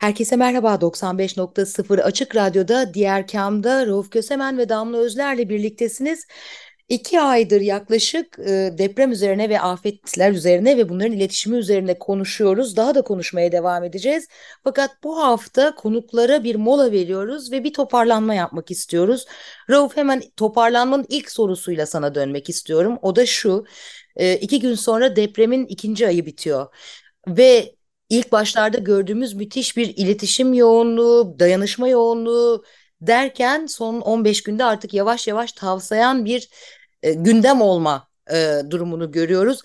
Herkese merhaba 95.0 Açık Radyo'da Diğer Kam'da Rauf Kösemen ve Damla Özler'le birliktesiniz. İki aydır yaklaşık e, deprem üzerine ve afetler üzerine ve bunların iletişimi üzerine konuşuyoruz. Daha da konuşmaya devam edeceğiz. Fakat bu hafta konuklara bir mola veriyoruz ve bir toparlanma yapmak istiyoruz. Rauf hemen toparlanmanın ilk sorusuyla sana dönmek istiyorum. O da şu, e, iki gün sonra depremin ikinci ayı bitiyor. Ve ilk başlarda gördüğümüz müthiş bir iletişim yoğunluğu, dayanışma yoğunluğu derken son 15 günde artık yavaş yavaş tavsayan bir e, gündem olma e, durumunu görüyoruz.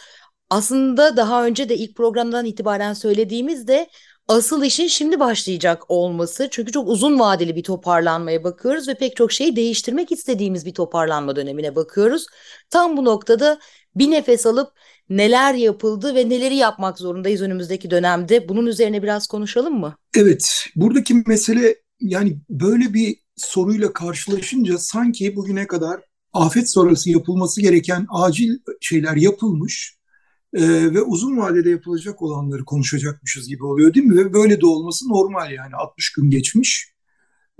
Aslında daha önce de ilk programdan itibaren söylediğimizde asıl işin şimdi başlayacak olması. Çünkü çok uzun vadeli bir toparlanmaya bakıyoruz ve pek çok şeyi değiştirmek istediğimiz bir toparlanma dönemine bakıyoruz. Tam bu noktada bir nefes alıp neler yapıldı ve neleri yapmak zorundayız önümüzdeki dönemde. Bunun üzerine biraz konuşalım mı? Evet, buradaki mesele yani böyle bir soruyla karşılaşınca sanki bugüne kadar afet sonrası yapılması gereken acil şeyler yapılmış e, ve uzun vadede yapılacak olanları konuşacakmışız gibi oluyor değil mi? Ve böyle de olması normal yani 60 gün geçmiş.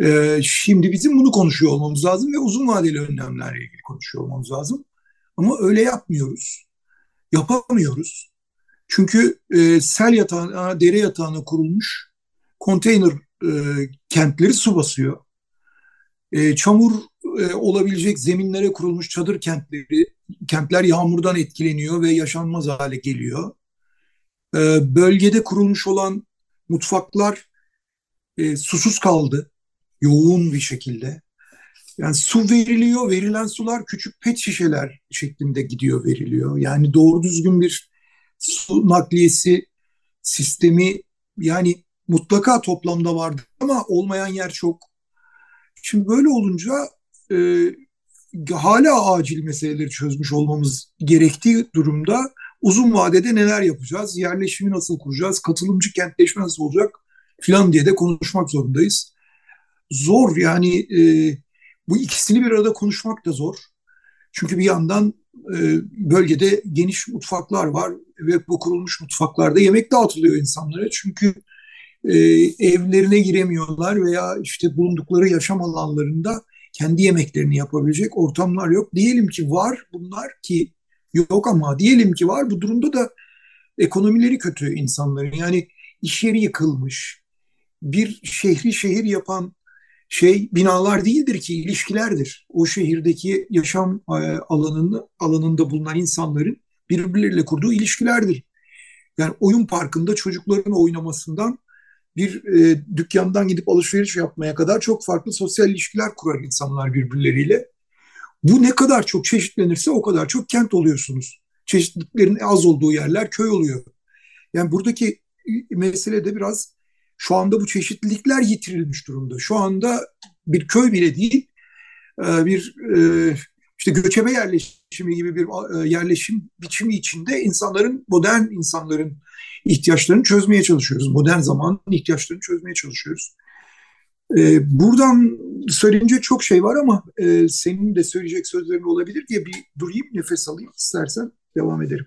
E, şimdi bizim bunu konuşuyor olmamız lazım ve uzun vadeli önlemlerle ilgili konuşuyor olmamız lazım. Ama öyle yapmıyoruz. Yapamıyoruz. Çünkü e, sel yatağına, dere yatağına kurulmuş konteyner e, kentleri su basıyor. E, çamur e, olabilecek zeminlere kurulmuş çadır kentleri, kentler yağmurdan etkileniyor ve yaşanmaz hale geliyor. E, bölgede kurulmuş olan mutfaklar e, susuz kaldı yoğun bir şekilde. Yani su veriliyor, verilen sular küçük pet şişeler şeklinde gidiyor, veriliyor. Yani doğru düzgün bir su nakliyesi sistemi yani mutlaka toplamda vardı ama olmayan yer çok. Şimdi böyle olunca e, hala acil meseleleri çözmüş olmamız gerektiği durumda uzun vadede neler yapacağız, yerleşimi nasıl kuracağız, katılımcı kentleşme nasıl olacak filan diye de konuşmak zorundayız. Zor yani e, bu ikisini bir arada konuşmak da zor. Çünkü bir yandan e, bölgede geniş mutfaklar var ve bu kurulmuş mutfaklarda yemek dağıtılıyor insanlara. Çünkü e, evlerine giremiyorlar veya işte bulundukları yaşam alanlarında kendi yemeklerini yapabilecek ortamlar yok. Diyelim ki var bunlar ki yok ama diyelim ki var bu durumda da ekonomileri kötü insanların. Yani iş yeri yıkılmış. Bir şehri şehir yapan şey binalar değildir ki ilişkilerdir. O şehirdeki yaşam e, alanında, alanında bulunan insanların birbirleriyle kurduğu ilişkilerdir. Yani oyun parkında çocukların oynamasından bir e, dükkandan gidip alışveriş yapmaya kadar çok farklı sosyal ilişkiler kurar insanlar birbirleriyle. Bu ne kadar çok çeşitlenirse o kadar çok kent oluyorsunuz. Çeşitliliklerin az olduğu yerler köy oluyor. Yani buradaki mesele de biraz şu anda bu çeşitlilikler yitirilmiş durumda. Şu anda bir köy bile değil, e, bir e, işte göçebe yerleşimi gibi bir e, yerleşim biçimi içinde insanların, modern insanların ihtiyaçlarını çözmeye çalışıyoruz. Modern zamanın ihtiyaçlarını çözmeye çalışıyoruz. Buradan söyleyince çok şey var ama senin de söyleyecek sözlerin olabilir diye bir durayım, nefes alayım istersen devam ederim.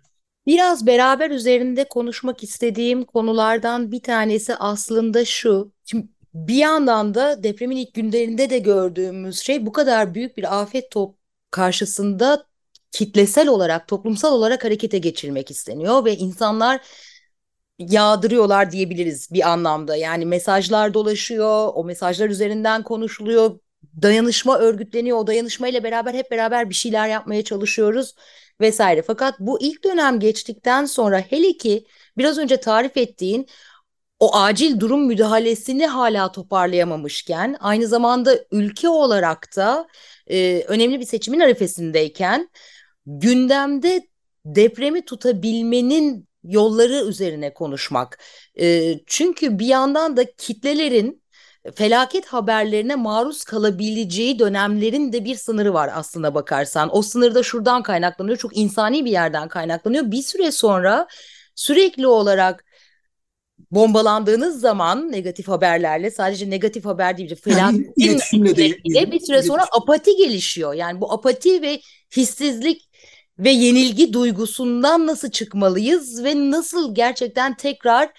Biraz beraber üzerinde konuşmak istediğim konulardan bir tanesi aslında şu. Şimdi bir yandan da depremin ilk günlerinde de gördüğümüz şey bu kadar büyük bir afet top karşısında kitlesel olarak, toplumsal olarak harekete geçirmek isteniyor ve insanlar yağdırıyorlar diyebiliriz bir anlamda. Yani mesajlar dolaşıyor, o mesajlar üzerinden konuşuluyor, dayanışma örgütleniyor. O dayanışmayla beraber hep beraber bir şeyler yapmaya çalışıyoruz vesaire. Fakat bu ilk dönem geçtikten sonra hele ki biraz önce tarif ettiğin o acil durum müdahalesini hala toparlayamamışken aynı zamanda ülke olarak da e, önemli bir seçimin arifesindeyken gündemde depremi tutabilmenin yolları üzerine konuşmak. E, çünkü bir yandan da kitlelerin felaket haberlerine maruz kalabileceği dönemlerin de bir sınırı var aslında bakarsan. O sınır da şuradan kaynaklanıyor. Çok insani bir yerden kaynaklanıyor. Bir süre sonra sürekli olarak bombalandığınız zaman negatif haberlerle sadece negatif haber değil felaketin yani de, bir süre sonra apati gelişiyor. Yani bu apati ve hissizlik ve yenilgi duygusundan nasıl çıkmalıyız ve nasıl gerçekten tekrar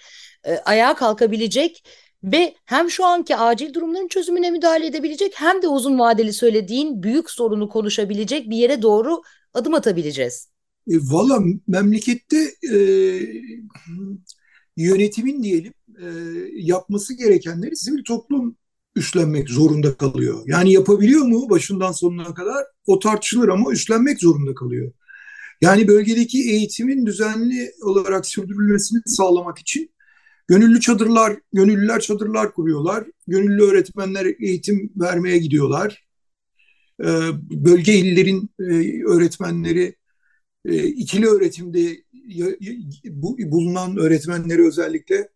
e, ayağa kalkabilecek ve hem şu anki acil durumların çözümüne müdahale edebilecek hem de uzun vadeli söylediğin büyük sorunu konuşabilecek bir yere doğru adım atabileceğiz. E, Valla memlekette e, yönetimin diyelim e, yapması gerekenleri sivil toplum üstlenmek zorunda kalıyor. Yani yapabiliyor mu başından sonuna kadar o tartışılır ama üstlenmek zorunda kalıyor. Yani bölgedeki eğitimin düzenli olarak sürdürülmesini sağlamak için gönüllü çadırlar, gönüllüler çadırlar kuruyorlar. Gönüllü öğretmenler eğitim vermeye gidiyorlar. Ee, bölge illerin e, öğretmenleri e, ikili öğretimde bulunan öğretmenleri özellikle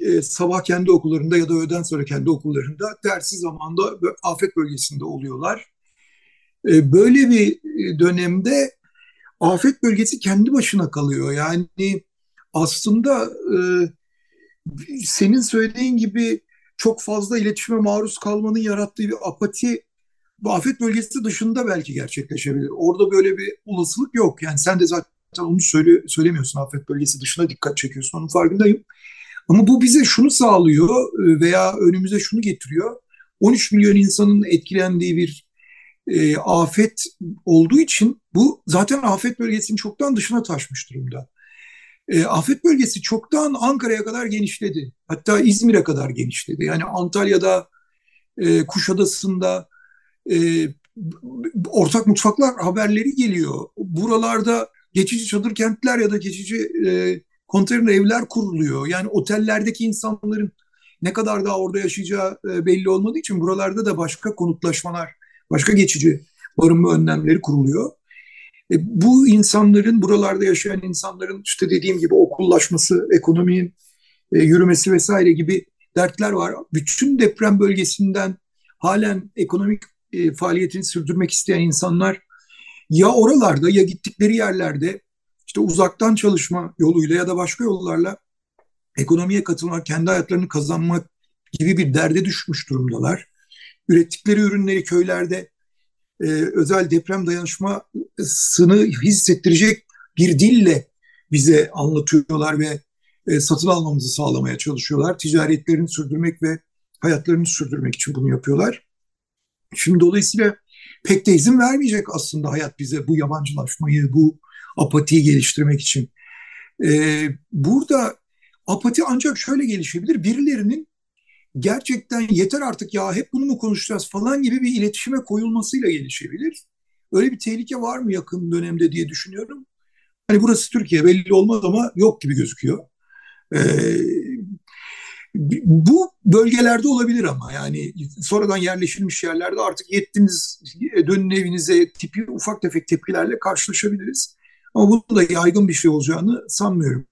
e, sabah kendi okullarında ya da öğleden sonra kendi okullarında dersi zamanda afet bölgesinde oluyorlar. Böyle bir dönemde afet bölgesi kendi başına kalıyor. Yani aslında e, senin söylediğin gibi çok fazla iletişime maruz kalmanın yarattığı bir apati afet bölgesi dışında belki gerçekleşebilir. Orada böyle bir olasılık yok. Yani sen de zaten onu söyle, söylemiyorsun afet bölgesi dışına dikkat çekiyorsun. Onun farkındayım. Ama bu bize şunu sağlıyor e, veya önümüze şunu getiriyor. 13 milyon insanın etkilendiği bir e, afet olduğu için bu zaten afet bölgesinin çoktan dışına taşmış durumda. E, afet bölgesi çoktan Ankara'ya kadar genişledi. Hatta İzmir'e kadar genişledi. Yani Antalya'da, e, Kuşadası'nda e, ortak mutfaklar haberleri geliyor. Buralarda geçici çadır kentler ya da geçici e, konteyner evler kuruluyor. Yani otellerdeki insanların ne kadar daha orada yaşayacağı e, belli olmadığı için buralarda da başka konutlaşmalar başka geçici barınma önlemleri kuruluyor. E, bu insanların, buralarda yaşayan insanların işte dediğim gibi okullaşması, ekonominin e, yürümesi vesaire gibi dertler var. Bütün deprem bölgesinden halen ekonomik e, faaliyetini sürdürmek isteyen insanlar ya oralarda ya gittikleri yerlerde işte uzaktan çalışma yoluyla ya da başka yollarla ekonomiye katılmak, kendi hayatlarını kazanmak gibi bir derde düşmüş durumdalar ürettikleri ürünleri köylerde e, özel deprem dayanışmasını hissettirecek bir dille bize anlatıyorlar ve e, satın almamızı sağlamaya çalışıyorlar. Ticaretlerini sürdürmek ve hayatlarını sürdürmek için bunu yapıyorlar. Şimdi dolayısıyla pek de izin vermeyecek aslında hayat bize bu yabancılaşmayı, bu apatiyi geliştirmek için. Ee, burada apati ancak şöyle gelişebilir. Birilerinin gerçekten yeter artık ya hep bunu mu konuşacağız falan gibi bir iletişime koyulmasıyla gelişebilir. Öyle bir tehlike var mı yakın dönemde diye düşünüyorum. Hani burası Türkiye belli olmaz ama yok gibi gözüküyor. Ee, bu bölgelerde olabilir ama yani sonradan yerleşilmiş yerlerde artık yettiniz dönün evinize tipi ufak tefek tepkilerle karşılaşabiliriz. Ama bunun da yaygın bir şey olacağını sanmıyorum.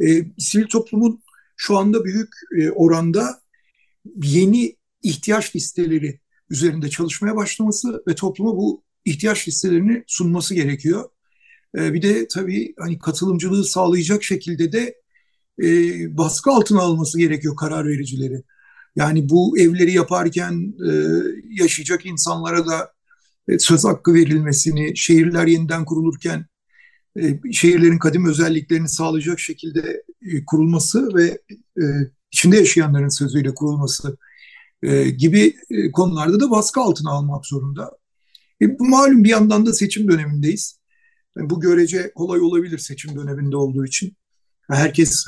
Ee, sivil toplumun şu anda büyük e, oranda yeni ihtiyaç listeleri üzerinde çalışmaya başlaması ve topluma bu ihtiyaç listelerini sunması gerekiyor. E, bir de tabii hani katılımcılığı sağlayacak şekilde de e, baskı altına alması gerekiyor karar vericileri. Yani bu evleri yaparken yaşayacak insanlara da söz hakkı verilmesini, şehirler yeniden kurulurken şehirlerin kadim özelliklerini sağlayacak şekilde kurulması ve içinde yaşayanların sözüyle kurulması gibi konularda da baskı altına almak zorunda. E, bu malum bir yandan da seçim dönemindeyiz. Bu görece kolay olabilir seçim döneminde olduğu için. Herkes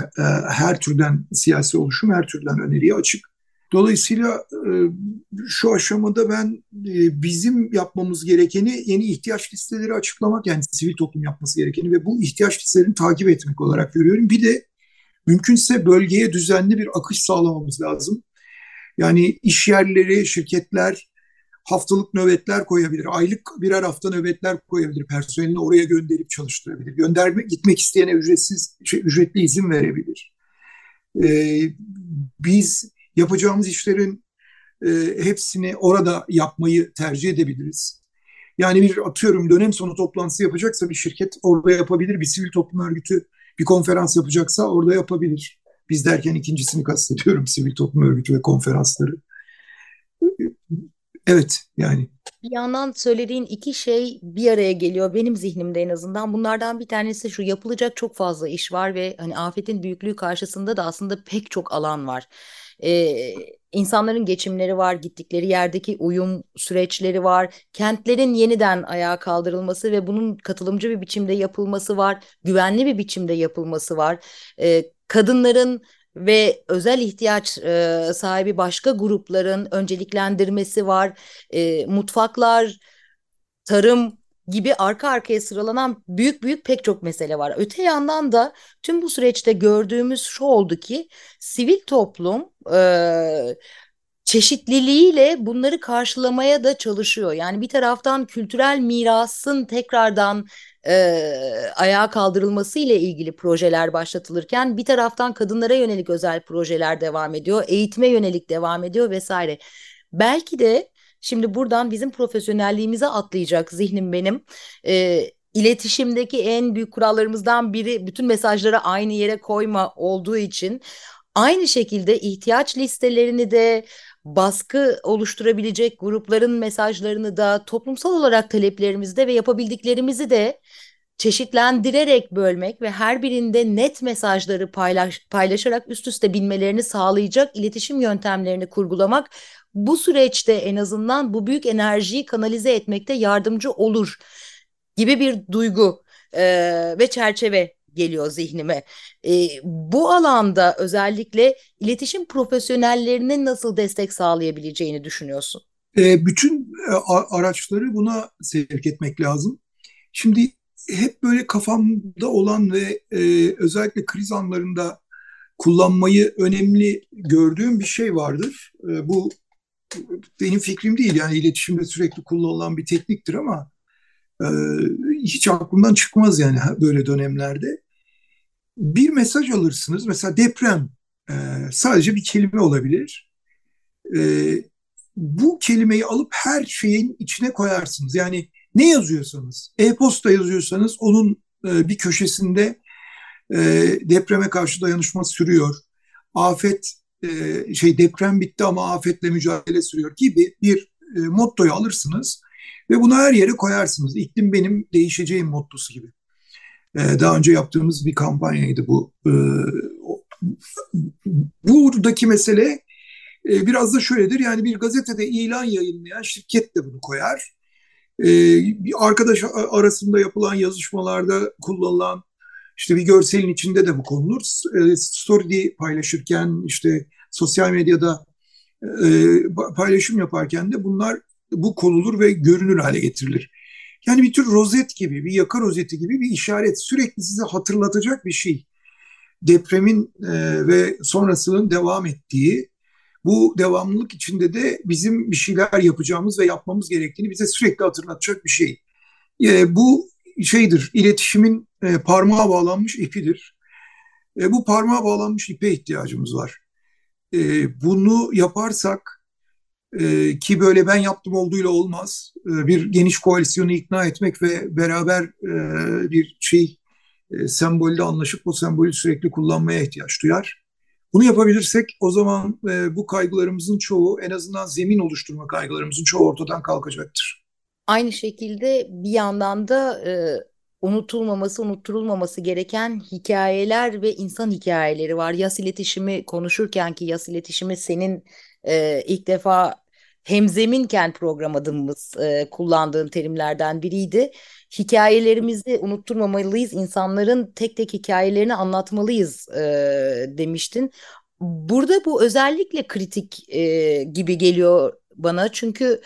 her türden siyasi oluşum, her türden öneriye açık. Dolayısıyla e, şu aşamada ben e, bizim yapmamız gerekeni yeni ihtiyaç listeleri açıklamak yani sivil toplum yapması gerekeni ve bu ihtiyaç listelerini takip etmek olarak görüyorum. Bir de mümkünse bölgeye düzenli bir akış sağlamamız lazım. Yani iş yerleri, şirketler haftalık nöbetler koyabilir, aylık birer hafta nöbetler koyabilir, personelini oraya gönderip çalıştırabilir. Gönderme gitmek isteyene ücretsiz, şey, ücretli izin verebilir. Ee, biz yapacağımız işlerin e, hepsini orada yapmayı tercih edebiliriz. Yani bir atıyorum dönem sonu toplantısı yapacaksa bir şirket orada yapabilir, bir sivil toplum örgütü bir konferans yapacaksa orada yapabilir. Biz derken ikincisini kastediyorum sivil toplum örgütü ve konferansları. Evet yani. Bir yandan söylediğin iki şey bir araya geliyor benim zihnimde en azından. Bunlardan bir tanesi şu yapılacak çok fazla iş var ve hani afetin büyüklüğü karşısında da aslında pek çok alan var. Ee, insanların geçimleri var, gittikleri yerdeki uyum süreçleri var, kentlerin yeniden ayağa kaldırılması ve bunun katılımcı bir biçimde yapılması var, güvenli bir biçimde yapılması var. Ee, kadınların ve özel ihtiyaç e, sahibi başka grupların önceliklendirmesi var. E, mutfaklar, tarım gibi arka arkaya sıralanan büyük büyük pek çok mesele var. Öte yandan da tüm bu süreçte gördüğümüz şu oldu ki sivil toplum e, çeşitliliğiyle bunları karşılamaya da çalışıyor. Yani bir taraftan kültürel mirasın tekrardan e, ayağa kaldırılması ile ilgili projeler başlatılırken bir taraftan kadınlara yönelik özel projeler devam ediyor, eğitime yönelik devam ediyor vesaire. Belki de şimdi buradan bizim profesyonelliğimize atlayacak zihnim benim. E, iletişimdeki en büyük kurallarımızdan biri bütün mesajları aynı yere koyma olduğu için aynı şekilde ihtiyaç listelerini de baskı oluşturabilecek grupların mesajlarını da toplumsal olarak taleplerimizde ve yapabildiklerimizi de çeşitlendirerek bölmek ve her birinde net mesajları paylaş, paylaşarak üst üste binmelerini sağlayacak iletişim yöntemlerini kurgulamak bu süreçte en azından bu büyük enerjiyi kanalize etmekte yardımcı olur gibi bir duygu e, ve çerçeve geliyor zihnime. E, bu alanda özellikle iletişim profesyonellerinin nasıl destek sağlayabileceğini düşünüyorsun? E, bütün araçları buna sevk etmek lazım. Şimdi hep böyle kafamda olan ve e, özellikle kriz anlarında kullanmayı önemli gördüğüm bir şey vardır. E, bu benim fikrim değil yani iletişimde sürekli kullanılan bir tekniktir ama e, hiç aklımdan çıkmaz yani böyle dönemlerde bir mesaj alırsınız. Mesela deprem e, sadece bir kelime olabilir. E, bu kelimeyi alıp her şeyin içine koyarsınız. Yani ne yazıyorsanız, e-posta yazıyorsanız onun e, bir köşesinde e, depreme karşı dayanışma sürüyor. Afet e, şey deprem bitti ama afetle mücadele sürüyor gibi bir e, mottoyu alırsınız ve bunu her yere koyarsınız. İklim benim değişeceğim mottosu gibi. Daha önce yaptığımız bir kampanyaydı bu. Ee, buradaki mesele e, biraz da şöyledir. Yani bir gazetede ilan yayınlayan şirket de bunu koyar. Ee, arkadaş arasında yapılan yazışmalarda kullanılan işte bir görselin içinde de bu konulur. Story paylaşırken işte sosyal medyada e, paylaşım yaparken de bunlar bu konulur ve görünür hale getirilir. Yani bir tür rozet gibi, bir yaka rozeti gibi bir işaret. Sürekli size hatırlatacak bir şey. Depremin e, ve sonrasının devam ettiği, bu devamlılık içinde de bizim bir şeyler yapacağımız ve yapmamız gerektiğini bize sürekli hatırlatacak bir şey. E, bu şeydir, iletişimin e, parmağa bağlanmış ipidir. E, bu parmağa bağlanmış ipe ihtiyacımız var. E, bunu yaparsak e, ki böyle ben yaptım olduğuyla olmaz. E, bir geniş koalisyonu ikna etmek ve beraber e, bir şey e, sembolde anlaşıp bu sembolü sürekli kullanmaya ihtiyaç duyar. Bunu yapabilirsek o zaman e, bu kaygılarımızın çoğu en azından zemin oluşturma kaygılarımızın çoğu ortadan kalkacaktır. Aynı şekilde bir yandan da e, unutulmaması, unutturulmaması gereken hikayeler ve insan hikayeleri var. Yas iletişimi konuşurken ki yas iletişimi senin e, ilk defa hemzeminken program adımımız e, kullandığın terimlerden biriydi. Hikayelerimizi unutturmamalıyız, insanların tek tek hikayelerini anlatmalıyız e, demiştin. Burada bu özellikle kritik e, gibi geliyor bana çünkü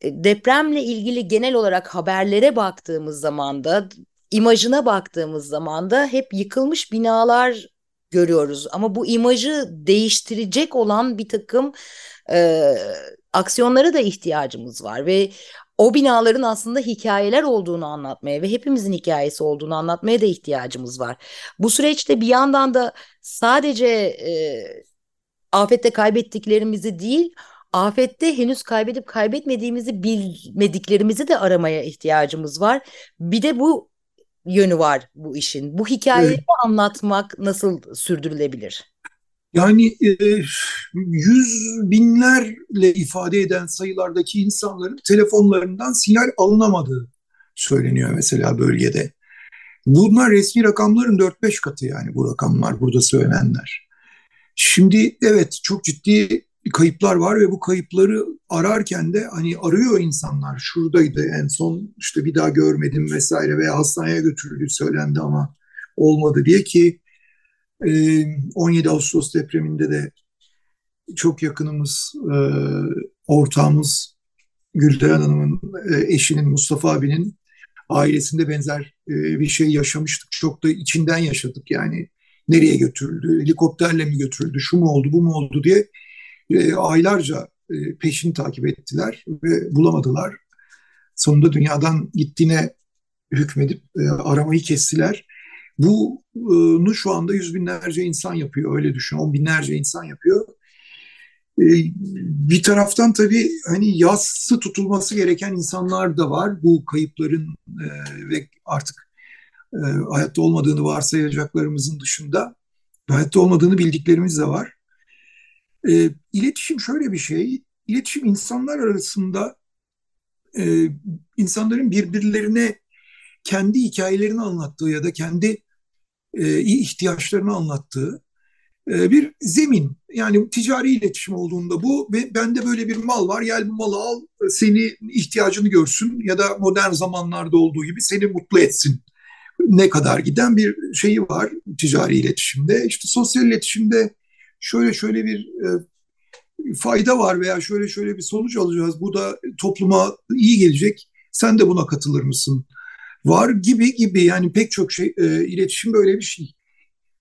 e, depremle ilgili genel olarak haberlere baktığımız zaman da imajına baktığımız zaman da hep yıkılmış binalar görüyoruz ama bu imajı değiştirecek olan bir takım e, aksiyonlara da ihtiyacımız var ve o binaların aslında hikayeler olduğunu anlatmaya ve hepimizin hikayesi olduğunu anlatmaya da ihtiyacımız var. Bu süreçte bir yandan da sadece e, afette kaybettiklerimizi değil, afette henüz kaybedip kaybetmediğimizi bilmediklerimizi de aramaya ihtiyacımız var. Bir de bu yönü var bu işin. Bu hikayeyi evet. anlatmak nasıl sürdürülebilir? Yani e, yüz binlerle ifade eden sayılardaki insanların telefonlarından sinyal alınamadığı söyleniyor mesela bölgede. Bunlar resmi rakamların 4-5 katı yani bu rakamlar burada söylenenler. Şimdi evet çok ciddi kayıplar var ve bu kayıpları ararken de hani arıyor insanlar şuradaydı en son işte bir daha görmedim vesaire veya hastaneye götürüldü söylendi ama olmadı diye ki 17 Ağustos depreminde de çok yakınımız, ortağımız Gülden Hanım'ın eşinin Mustafa abinin ailesinde benzer bir şey yaşamıştık. Çok da içinden yaşadık yani. Nereye götürüldü, helikopterle mi götürüldü, şu mu oldu, bu mu oldu diye aylarca peşini takip ettiler ve bulamadılar. Sonunda dünyadan gittiğine hükmedip aramayı kestiler. Bunu şu anda yüz binlerce insan yapıyor öyle düşün. On binlerce insan yapıyor. Ee, bir taraftan tabii hani yassı tutulması gereken insanlar da var. Bu kayıpların e, ve artık e, hayatta olmadığını varsayacaklarımızın dışında hayatta olmadığını bildiklerimiz de var. E, iletişim şöyle bir şey. İletişim insanlar arasında insanların birbirlerine kendi hikayelerini anlattığı ya da kendi e, ihtiyaçlarını anlattığı e, bir zemin. Yani ticari iletişim olduğunda bu ve bende böyle bir mal var gel bu malı al seni ihtiyacını görsün ya da modern zamanlarda olduğu gibi seni mutlu etsin. Ne kadar giden bir şeyi var ticari iletişimde. İşte sosyal iletişimde şöyle şöyle bir e, fayda var veya şöyle şöyle bir sonuç alacağız. Bu da topluma iyi gelecek. Sen de buna katılır mısın? Var gibi gibi yani pek çok şey e, iletişim böyle bir şey.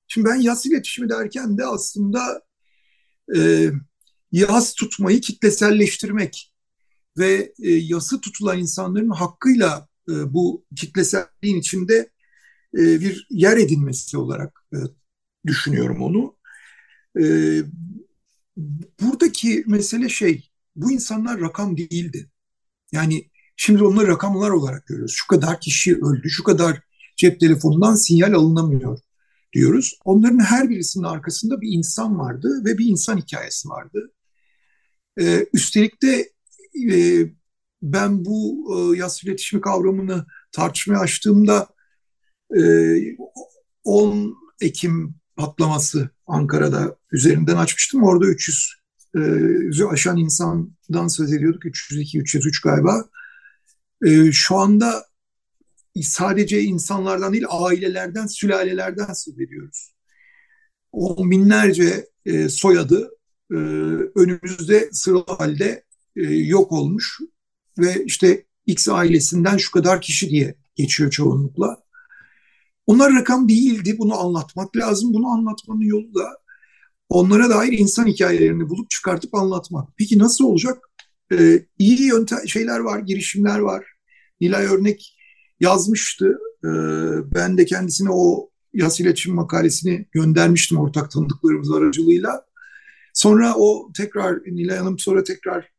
Şimdi ben yaz iletişimi derken de aslında e, yaz tutmayı kitleselleştirmek ve e, yası tutulan insanların hakkıyla e, bu kitleselliğin içinde e, bir yer edinmesi olarak e, düşünüyorum onu. E, buradaki mesele şey, bu insanlar rakam değildi. Yani Şimdi onları rakamlar olarak görüyoruz. Şu kadar kişi öldü, şu kadar cep telefonundan sinyal alınamıyor diyoruz. Onların her birisinin arkasında bir insan vardı ve bir insan hikayesi vardı. Ee, üstelik de e, ben bu e, yas iletişimi kavramını tartışmaya açtığımda e, 10 Ekim patlaması Ankara'da üzerinden açmıştım. Orada 300 e, aşan insandan söz ediyorduk. 302, 303 galiba e, şu anda sadece insanlardan değil ailelerden, sülalelerden söz ediyoruz. On binlerce e, soyadı e, önümüzde sıralı halde e, yok olmuş ve işte X ailesinden şu kadar kişi diye geçiyor çoğunlukla. Onlar rakam değildi. Bunu anlatmak lazım. Bunu anlatmanın yolu da onlara dair insan hikayelerini bulup çıkartıp anlatmak. Peki nasıl olacak? Ee, iyi yöntem şeyler var, girişimler var. Nilay Örnek yazmıştı. Ee, ben de kendisine o yas iletişim makalesini göndermiştim ortak tanıdıklarımız aracılığıyla. Sonra o tekrar Nilay Hanım sonra tekrar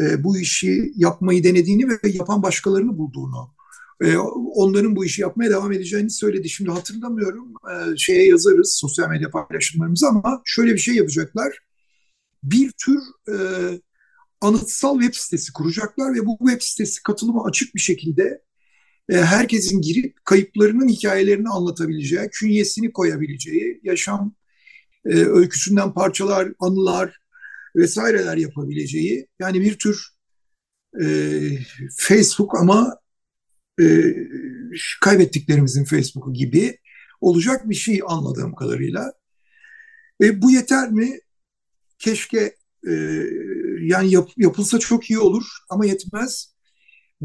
e, bu işi yapmayı denediğini ve yapan başkalarını bulduğunu, e, onların bu işi yapmaya devam edeceğini söyledi. Şimdi hatırlamıyorum e, şeye yazarız sosyal medya paylaşımlarımızı ama şöyle bir şey yapacaklar. Bir tür e, anıtsal web sitesi kuracaklar ve bu web sitesi katılıma açık bir şekilde e, herkesin girip kayıplarının hikayelerini anlatabileceği, künyesini koyabileceği, yaşam e, öyküsünden parçalar, anılar vesaireler yapabileceği yani bir tür e, Facebook ama e, kaybettiklerimizin Facebook'u gibi olacak bir şey anladığım kadarıyla. E, bu yeter mi? Keşke e, yani yap, yapılsa çok iyi olur ama yetmez.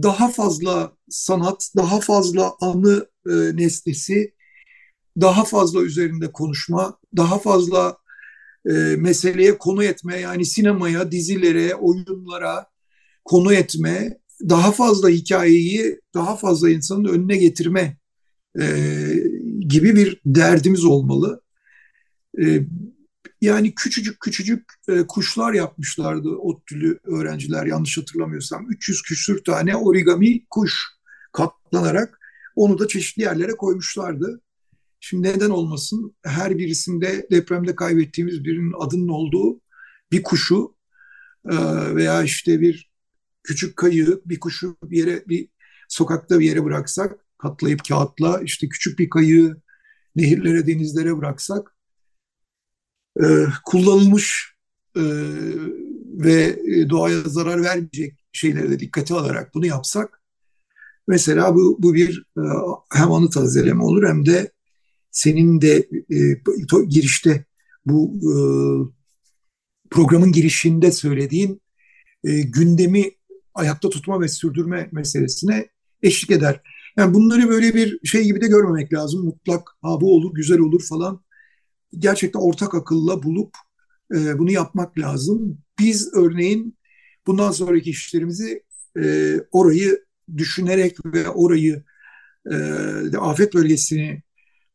Daha fazla sanat, daha fazla anı e, nesnesi, daha fazla üzerinde konuşma, daha fazla e, meseleye konu etme yani sinemaya, dizilere, oyunlara konu etme, daha fazla hikayeyi daha fazla insanın önüne getirme e, gibi bir derdimiz olmalı. E, yani küçücük küçücük e, kuşlar yapmışlardı ODTÜ'lü öğrenciler yanlış hatırlamıyorsam. 300 küsür tane origami kuş katlanarak onu da çeşitli yerlere koymuşlardı. Şimdi neden olmasın her birisinde depremde kaybettiğimiz birinin adının olduğu bir kuşu e, veya işte bir küçük kayığı bir kuşu bir yere bir sokakta bir yere bıraksak katlayıp kağıtla işte küçük bir kayığı nehirlere denizlere bıraksak e, kullanılmış e, ve doğaya zarar vermeyecek şeyleri de dikkate alarak bunu yapsak mesela bu, bu bir e, hem anı tazeleme olur hem de senin de e, girişte bu e, programın girişinde söylediğin e, gündemi ayakta tutma ve sürdürme meselesine eşlik eder. Yani bunları böyle bir şey gibi de görmemek lazım. Mutlak ha bu olur, güzel olur falan. Gerçekten ortak akılla bulup e, bunu yapmak lazım. Biz örneğin bundan sonraki işlerimizi e, orayı düşünerek ve orayı e, afet bölgesini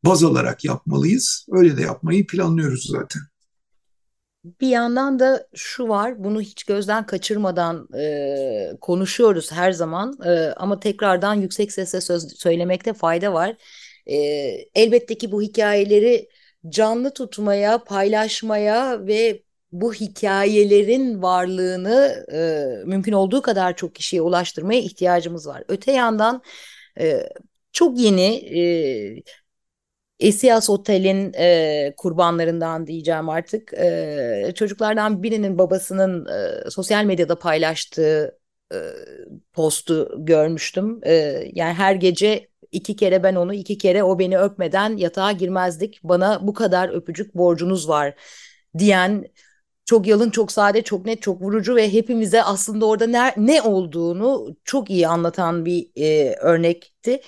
baz alarak yapmalıyız. Öyle de yapmayı planlıyoruz zaten. Bir yandan da şu var, bunu hiç gözden kaçırmadan e, konuşuyoruz her zaman e, ama tekrardan yüksek sesle söz söylemekte fayda var. E, elbette ki bu hikayeleri canlı tutmaya, paylaşmaya ve bu hikayelerin varlığını e, mümkün olduğu kadar çok kişiye ulaştırmaya ihtiyacımız var. Öte yandan e, çok yeni e, Esias Otel'in e, kurbanlarından diyeceğim artık. E, çocuklardan birinin babasının e, sosyal medyada paylaştığı e, postu görmüştüm. E, yani her gece iki kere ben onu, iki kere o beni öpmeden yatağa girmezdik. Bana bu kadar öpücük borcunuz var diyen çok yalın, çok sade, çok net, çok vurucu ve hepimize aslında orada ne, ne olduğunu çok iyi anlatan bir e, örnekti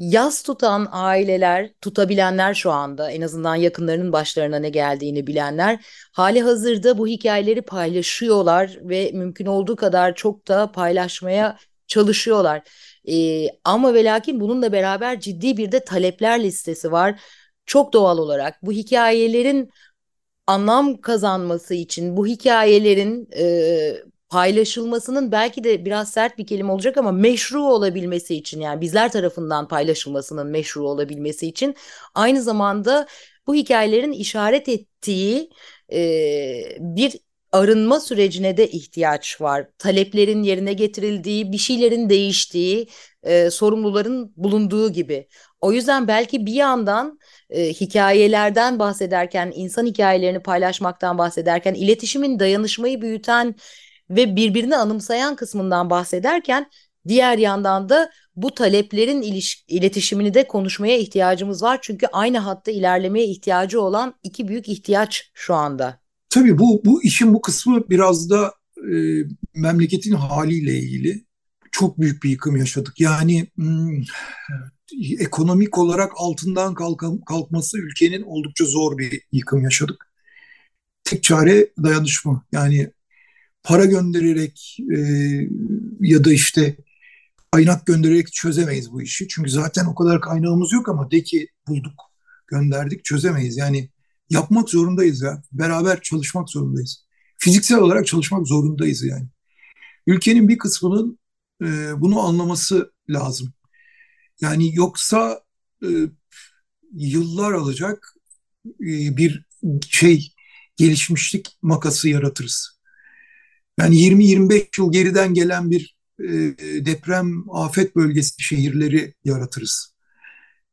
yaz tutan aileler, tutabilenler şu anda en azından yakınlarının başlarına ne geldiğini bilenler hali hazırda bu hikayeleri paylaşıyorlar ve mümkün olduğu kadar çok da paylaşmaya çalışıyorlar. Ee, ama ve lakin bununla beraber ciddi bir de talepler listesi var. Çok doğal olarak bu hikayelerin anlam kazanması için bu hikayelerin e, paylaşılmasının belki de biraz sert bir kelime olacak ama meşru olabilmesi için yani bizler tarafından paylaşılmasının meşru olabilmesi için aynı zamanda bu hikayelerin işaret ettiği e, bir arınma sürecine de ihtiyaç var. Taleplerin yerine getirildiği, bir şeylerin değiştiği, e, sorumluların bulunduğu gibi. O yüzden belki bir yandan e, hikayelerden bahsederken, insan hikayelerini paylaşmaktan bahsederken, iletişimin dayanışmayı büyüten ve birbirini anımsayan kısmından bahsederken diğer yandan da bu taleplerin iliş- iletişimini de konuşmaya ihtiyacımız var. Çünkü aynı hatta ilerlemeye ihtiyacı olan iki büyük ihtiyaç şu anda. Tabii bu, bu işin bu kısmı biraz da e, memleketin haliyle ilgili. Çok büyük bir yıkım yaşadık. Yani hmm, ekonomik olarak altından kalk- kalkması ülkenin oldukça zor bir yıkım yaşadık. Tek çare dayanışma. Yani para göndererek e, ya da işte kaynak göndererek çözemeyiz bu işi. Çünkü zaten o kadar kaynağımız yok ama de ki bulduk, gönderdik çözemeyiz. Yani yapmak zorundayız ya. Beraber çalışmak zorundayız. Fiziksel olarak çalışmak zorundayız yani. Ülkenin bir kısmının e, bunu anlaması lazım. Yani yoksa e, yıllar alacak e, bir şey gelişmişlik makası yaratırız. Yani 20-25 yıl geriden gelen bir e, deprem afet bölgesi şehirleri yaratırız.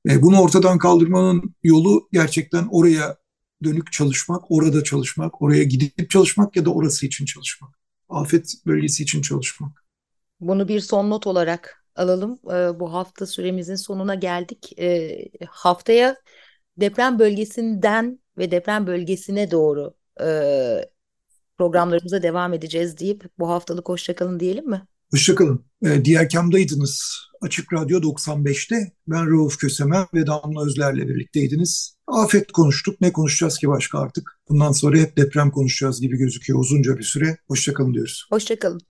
E, bunu ortadan kaldırmanın yolu gerçekten oraya dönük çalışmak, orada çalışmak, oraya gidip çalışmak ya da orası için çalışmak. Afet bölgesi için çalışmak. Bunu bir son not olarak alalım. E, bu hafta süremizin sonuna geldik. E, haftaya deprem bölgesinden ve deprem bölgesine doğru e, programlarımıza devam edeceğiz deyip bu haftalık hoşçakalın diyelim mi? Hoşçakalın. E, diğer kamdaydınız. Açık Radyo 95'te ben Rauf Kösemen ve Damla Özler'le birlikteydiniz. Afet konuştuk. Ne konuşacağız ki başka artık? Bundan sonra hep deprem konuşacağız gibi gözüküyor uzunca bir süre. Hoşçakalın diyoruz. Hoşçakalın.